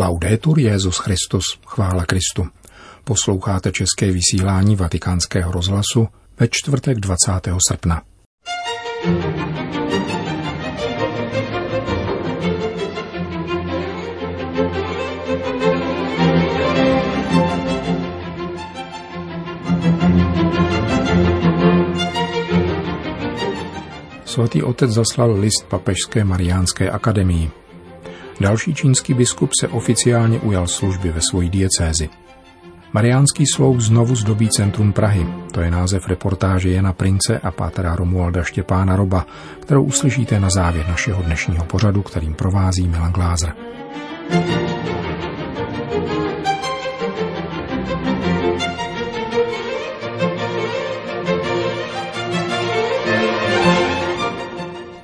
Laudetur Jezus Christus, chvála Kristu. Posloucháte české vysílání Vatikánského rozhlasu ve čtvrtek 20. srpna. Svatý otec zaslal list Papežské Mariánské akademii. Další čínský biskup se oficiálně ujal služby ve svojí diecézi. Mariánský sloup znovu zdobí centrum Prahy. To je název reportáže Jana Prince a pátera Romualda Štěpána Roba, kterou uslyšíte na závěr našeho dnešního pořadu, kterým provází Milan Glázer.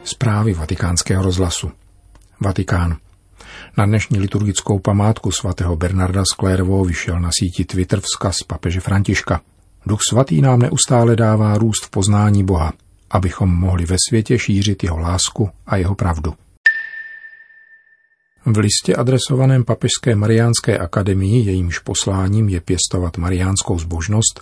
Zprávy vatikánského rozhlasu. Vatikán. Na dnešní liturgickou památku svatého Bernarda z Klérvo vyšel na síti Twitter vzkaz papeže Františka. Duch svatý nám neustále dává růst v poznání Boha, abychom mohli ve světě šířit jeho lásku a jeho pravdu. V listě adresovaném Papežské Mariánské akademii, jejímž posláním je pěstovat mariánskou zbožnost,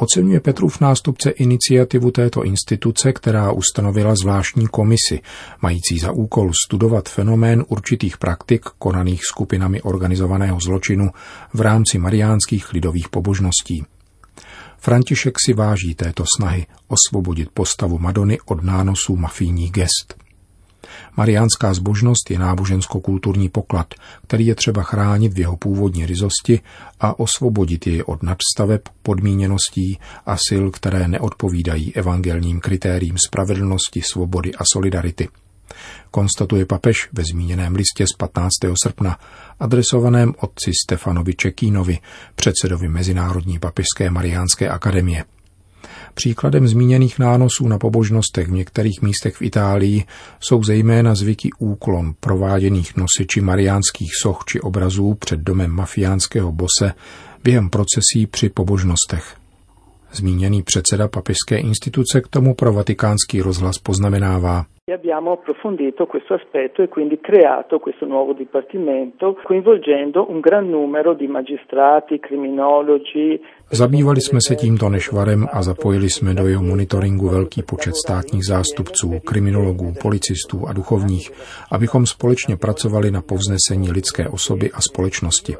Oceňuje Petrův nástupce iniciativu této instituce, která ustanovila zvláštní komisi, mající za úkol studovat fenomén určitých praktik konaných skupinami organizovaného zločinu v rámci mariánských lidových pobožností. František si váží této snahy osvobodit postavu Madony od nánosů mafijních gest. Mariánská zbožnost je nábožensko-kulturní poklad, který je třeba chránit v jeho původní ryzosti a osvobodit jej od nadstaveb, podmíněností a sil, které neodpovídají evangelním kritériím spravedlnosti, svobody a solidarity. Konstatuje papež ve zmíněném listě z 15. srpna, adresovaném otci Stefanovi Čekínovi, předsedovi Mezinárodní papežské mariánské akademie – Příkladem zmíněných nánosů na pobožnostech v některých místech v Itálii jsou zejména zvyky úklon prováděných nosiči mariánských soch či obrazů před domem mafiánského bose během procesí při pobožnostech. Zmíněný předseda papežské instituce k tomu pro vatikánský rozhlas poznamenává – e abbiamo approfondito questo aspetto e quindi creato questo nuovo dipartimento coinvolgendo un gran numero di magistrati, criminologi. Zabývali jsme se tímto nešvarem a zapojili jsme do jeho monitoringu velký počet státních zástupců, kriminologů, policistů a duchovních, abychom společně pracovali na povznesení lidské osoby a společnosti.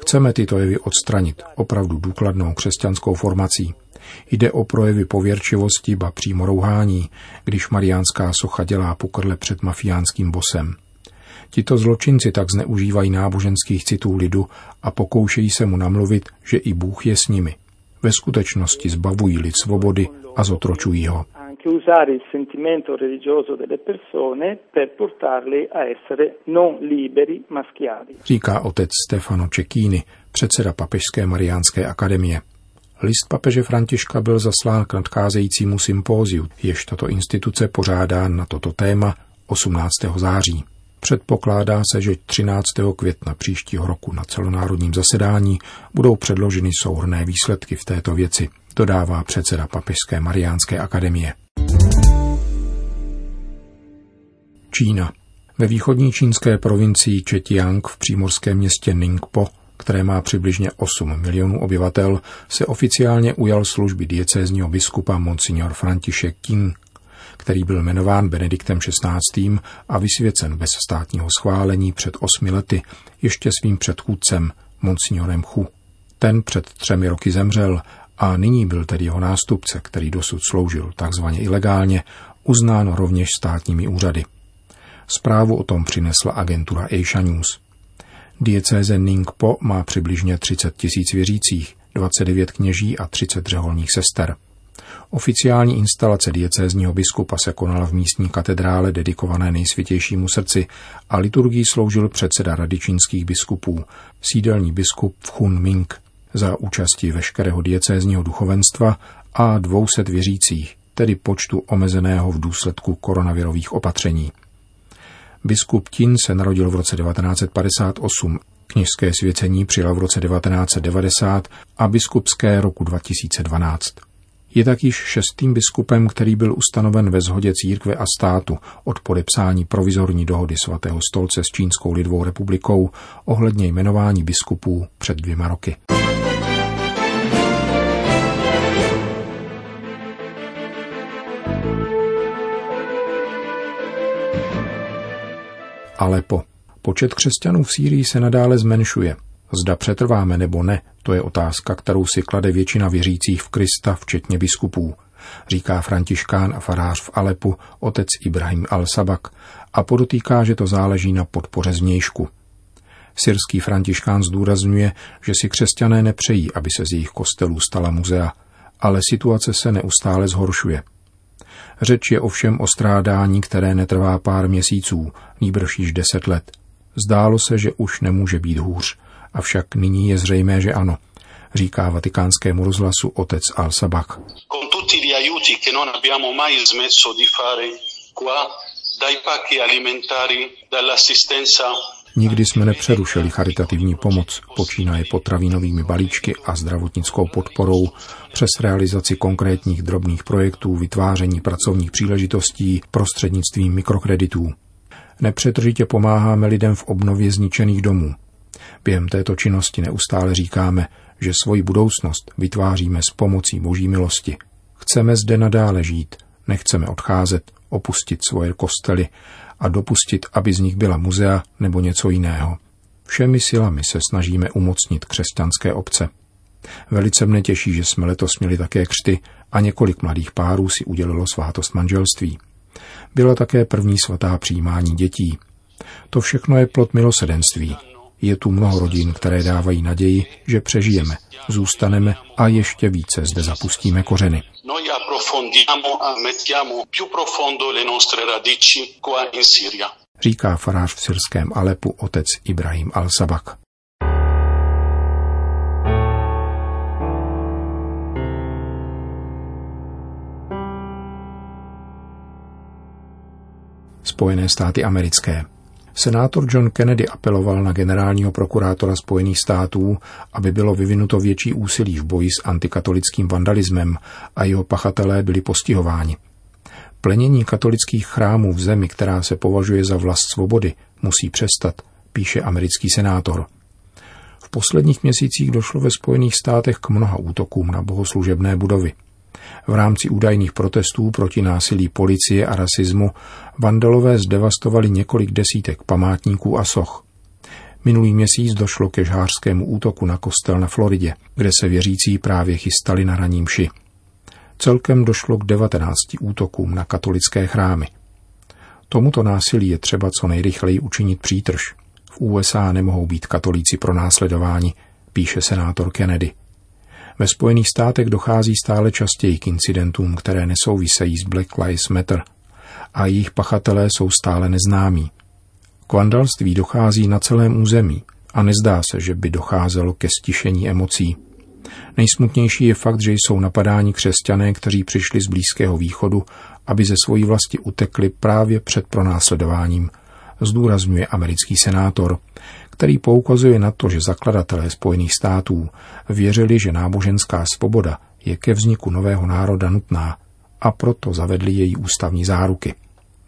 Chceme tyto jevy odstranit opravdu důkladnou křesťanskou formací. Jde o projevy pověrčivosti, ba přímo rouhání, když mariánská socha dělá pokrle před mafiánským bosem. Tito zločinci tak zneužívají náboženských citů lidu a pokoušejí se mu namluvit, že i Bůh je s nimi. Ve skutečnosti zbavují lid svobody a zotročují ho. Říká otec Stefano Čekíny, předseda Papežské mariánské akademie. List papeže Františka byl zaslán k nadcházejícímu sympóziu, jež tato instituce pořádá na toto téma 18. září. Předpokládá se, že 13. května příštího roku na celonárodním zasedání budou předloženy souhrné výsledky v této věci, dodává předseda Papežské Mariánské akademie. Čína. Ve východní čínské provincii Četiang v přímorském městě Ningpo které má přibližně 8 milionů obyvatel, se oficiálně ujal služby diecézního biskupa Monsignor František King, který byl jmenován Benediktem XVI. a vysvěcen bez státního schválení před osmi lety ještě svým předchůdcem Monsignorem Chu. Ten před třemi roky zemřel a nyní byl tedy jeho nástupce, který dosud sloužil takzvaně ilegálně, uznán rovněž státními úřady. Zprávu o tom přinesla agentura Asia News. Diecéze Ningpo má přibližně 30 tisíc věřících, 29 kněží a 30 řeholních sester. Oficiální instalace diecézního biskupa se konala v místní katedrále dedikované nejsvětějšímu srdci a liturgii sloužil předseda rady čínských biskupů, sídelní biskup Hun Ming, za účasti veškerého diecézního duchovenstva a 200 věřících, tedy počtu omezeného v důsledku koronavirových opatření. Biskup Tin se narodil v roce 1958, kněžské svěcení přijal v roce 1990 a biskupské roku 2012. Je tak již šestým biskupem, který byl ustanoven ve shodě církve a státu od podepsání provizorní dohody svatého stolce s Čínskou lidovou republikou ohledně jmenování biskupů před dvěma roky. Alepo. Počet křesťanů v Sýrii se nadále zmenšuje. Zda přetrváme nebo ne, to je otázka, kterou si klade většina věřících v Krista, včetně biskupů, říká františkán a farář v Alepu otec Ibrahim al-Sabak a podotýká, že to záleží na podpoře zvnějšku. Syrský františkán zdůrazňuje, že si křesťané nepřejí, aby se z jejich kostelů stala muzea, ale situace se neustále zhoršuje. Řeč je ovšem o strádání, které netrvá pár měsíců, nýbrž již deset let. Zdálo se, že už nemůže být hůř, avšak nyní je zřejmé, že ano, říká vatikánskému rozhlasu otec Al-Sabak. Nikdy jsme nepřerušili charitativní pomoc, počínaje potravinovými balíčky a zdravotnickou podporou, přes realizaci konkrétních drobných projektů, vytváření pracovních příležitostí prostřednictvím mikrokreditů. Nepřetržitě pomáháme lidem v obnově zničených domů. Během této činnosti neustále říkáme, že svoji budoucnost vytváříme s pomocí boží milosti. Chceme zde nadále žít, nechceme odcházet, opustit svoje kostely a dopustit, aby z nich byla muzea nebo něco jiného. Všemi silami se snažíme umocnit křesťanské obce. Velice mne těší, že jsme letos měli také křty a několik mladých párů si udělilo svátost manželství. Byla také první svatá přijímání dětí. To všechno je plod milosedenství. Je tu mnoho rodin, které dávají naději, že přežijeme, zůstaneme a ještě více zde zapustíme kořeny. Říká farář v syrském Alepu otec Ibrahim al-Sabak. Spojené státy americké. Senátor John Kennedy apeloval na generálního prokurátora Spojených států, aby bylo vyvinuto větší úsilí v boji s antikatolickým vandalismem a jeho pachatelé byli postihováni. Plenění katolických chrámů v zemi, která se považuje za vlast svobody, musí přestat, píše americký senátor. V posledních měsících došlo ve Spojených státech k mnoha útokům na bohoslužebné budovy. V rámci údajných protestů proti násilí policie a rasismu vandalové zdevastovali několik desítek památníků a soch. Minulý měsíc došlo ke žhářskému útoku na kostel na Floridě, kde se věřící právě chystali na raní mši. Celkem došlo k 19 útokům na katolické chrámy. Tomuto násilí je třeba co nejrychleji učinit přítrž. V USA nemohou být katolíci pro následování, píše senátor Kennedy. Ve Spojených státech dochází stále častěji k incidentům, které nesouvisejí s Black Lives Matter a jejich pachatelé jsou stále neznámí. K vandalství dochází na celém území a nezdá se, že by docházelo ke stišení emocí. Nejsmutnější je fakt, že jsou napadáni křesťané, kteří přišli z Blízkého východu, aby ze svojí vlasti utekli právě před pronásledováním, zdůrazňuje americký senátor, který poukazuje na to, že zakladatelé Spojených států věřili, že náboženská svoboda je ke vzniku nového národa nutná a proto zavedli její ústavní záruky.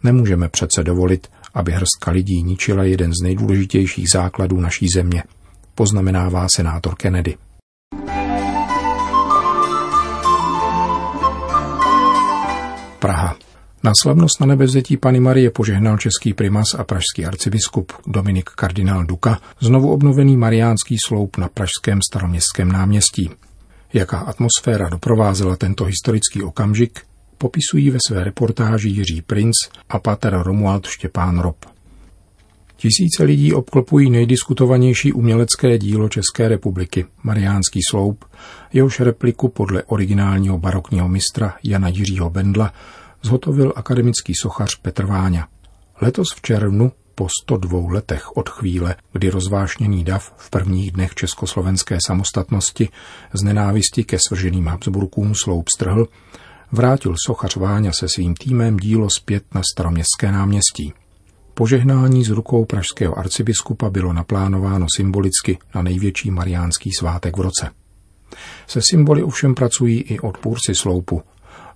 Nemůžeme přece dovolit, aby hrstka lidí ničila jeden z nejdůležitějších základů naší země, poznamenává senátor Kennedy. Praha. Na slavnost na nebevzetí Pany Marie požehnal český primas a pražský arcibiskup Dominik kardinál Duka znovu obnovený mariánský sloup na pražském staroměstském náměstí. Jaká atmosféra doprovázela tento historický okamžik, popisují ve své reportáži Jiří Princ a pater Romuald Štěpán Rob. Tisíce lidí obklopují nejdiskutovanější umělecké dílo České republiky, Mariánský sloup, jehož repliku podle originálního barokního mistra Jana Jiřího Bendla zhotovil akademický sochař Petr Váňa. Letos v červnu, po 102 letech od chvíle, kdy rozvášněný dav v prvních dnech československé samostatnosti z nenávisti ke svrženým Habsburkům sloup strhl, vrátil sochař Váňa se svým týmem dílo zpět na staroměstské náměstí. Požehnání z rukou pražského arcibiskupa bylo naplánováno symbolicky na největší mariánský svátek v roce. Se symboly ovšem pracují i odpůrci sloupu.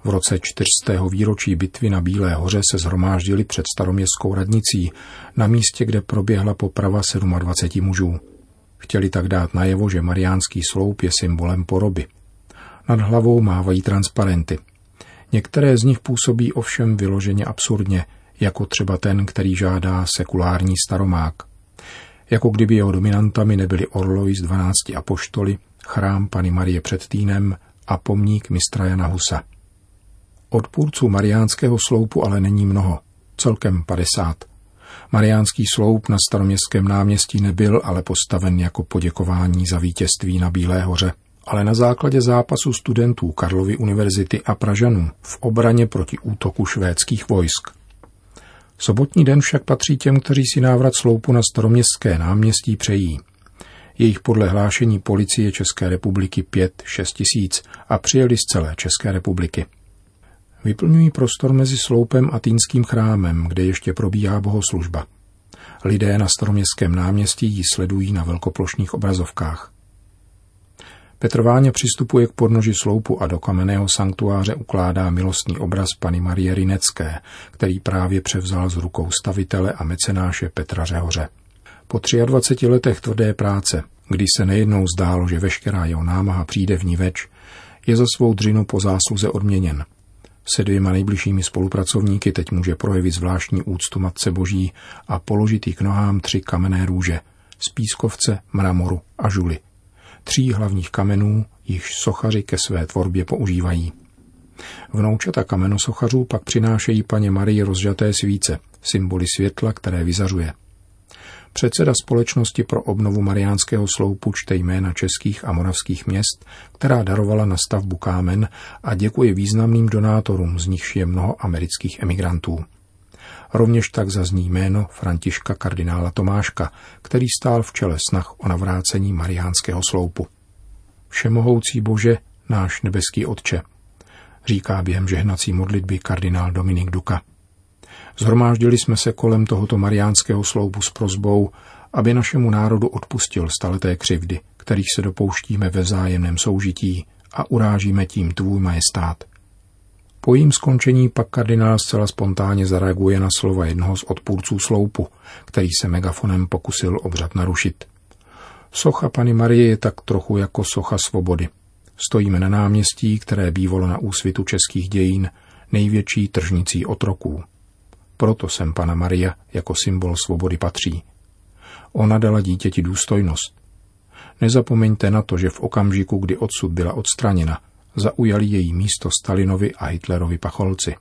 V roce 400. výročí bitvy na Bílé hoře se zhromáždili před staroměstskou radnicí, na místě, kde proběhla poprava 27 mužů. Chtěli tak dát najevo, že mariánský sloup je symbolem poroby. Nad hlavou mávají transparenty. Některé z nich působí ovšem vyloženě absurdně, jako třeba ten, který žádá sekulární staromák. Jako kdyby jeho dominantami nebyli orloj z 12 apoštoly, chrám Pany Marie před Týnem a pomník mistra Jana Husa. Odpůrců mariánského sloupu ale není mnoho, celkem 50. Mariánský sloup na staroměstském náměstí nebyl ale postaven jako poděkování za vítězství na Bílé hoře, ale na základě zápasu studentů Karlovy univerzity a Pražanů v obraně proti útoku švédských vojsk. Sobotní den však patří těm, kteří si návrat sloupu na staroměstské náměstí přejí. Jejich podle hlášení policie České republiky 5-6 tisíc a přijeli z celé České republiky. Vyplňují prostor mezi sloupem a týnským chrámem, kde ještě probíhá bohoslužba. Lidé na staroměstském náměstí ji sledují na velkoplošných obrazovkách. Petr Váně přistupuje k podnoži sloupu a do kamenného sanktuáře ukládá milostný obraz Pany Marie Rinecké, který právě převzal z rukou stavitele a mecenáše Petra Řehoře. Po 23 letech tvrdé práce, kdy se nejednou zdálo, že veškerá jeho námaha přijde v ní več, je za svou dřinu po zásluze odměněn. Se dvěma nejbližšími spolupracovníky teď může projevit zvláštní úctu Matce Boží a položit jí k nohám tři kamenné růže z pískovce, mramoru a žuly. Tří hlavních kamenů, již sochaři ke své tvorbě používají. Vnoučata kamenosochařů pak přinášejí paně Marii rozžaté svíce, symboly světla, které vyzařuje. Předseda Společnosti pro obnovu Mariánského sloupu čte jména českých a moravských měst, která darovala na stavbu kámen a děkuje významným donátorům, z nichž je mnoho amerických emigrantů. Rovněž tak zazní jméno Františka kardinála Tomáška, který stál v čele snah o navrácení Mariánského sloupu. Všemohoucí Bože, náš nebeský Otče, říká během žehnací modlitby kardinál Dominik Duka. Zhromáždili jsme se kolem tohoto mariánského sloupu s prozbou, aby našemu národu odpustil staleté křivdy, kterých se dopouštíme ve vzájemném soužití a urážíme tím tvůj majestát. Po jím skončení pak kardinál zcela spontánně zareaguje na slova jednoho z odpůrců sloupu, který se megafonem pokusil obřad narušit. Socha Pany Marie je tak trochu jako socha svobody. Stojíme na náměstí, které bývalo na úsvitu českých dějin, největší tržnicí otroků. Proto sem Pana Maria jako symbol svobody patří. Ona dala dítěti důstojnost. Nezapomeňte na to, že v okamžiku, kdy odsud byla odstraněna, zaujali její místo Stalinovi a Hitlerovi pacholci.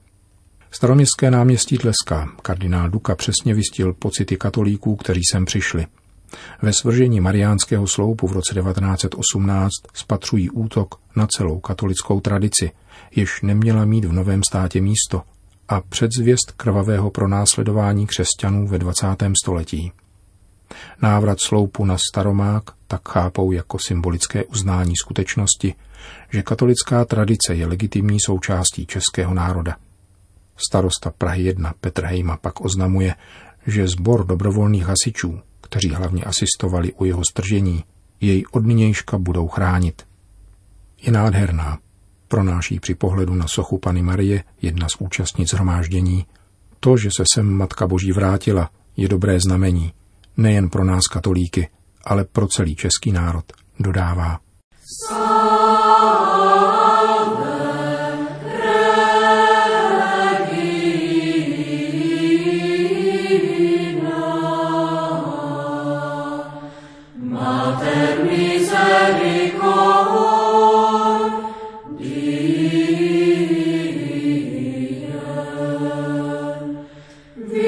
Staroměstské náměstí tleská. Kardinál Duka přesně vystil pocity katolíků, kteří sem přišli. Ve svržení mariánského sloupu v roce 1918 spatřují útok na celou katolickou tradici, jež neměla mít v novém státě místo, a předzvěst krvavého pronásledování křesťanů ve 20. století. Návrat sloupu na staromák tak chápou jako symbolické uznání skutečnosti, že katolická tradice je legitimní součástí českého národa. Starosta Prahy 1 Petr Hejma pak oznamuje, že sbor dobrovolných hasičů, kteří hlavně asistovali u jeho stržení, jej od nynějška budou chránit. Je nádherná, pronáší při pohledu na sochu Pany Marie jedna z účastnic hromáždění. To, že se sem Matka Boží vrátila, je dobré znamení, nejen pro nás katolíky, ale pro celý český národ, dodává.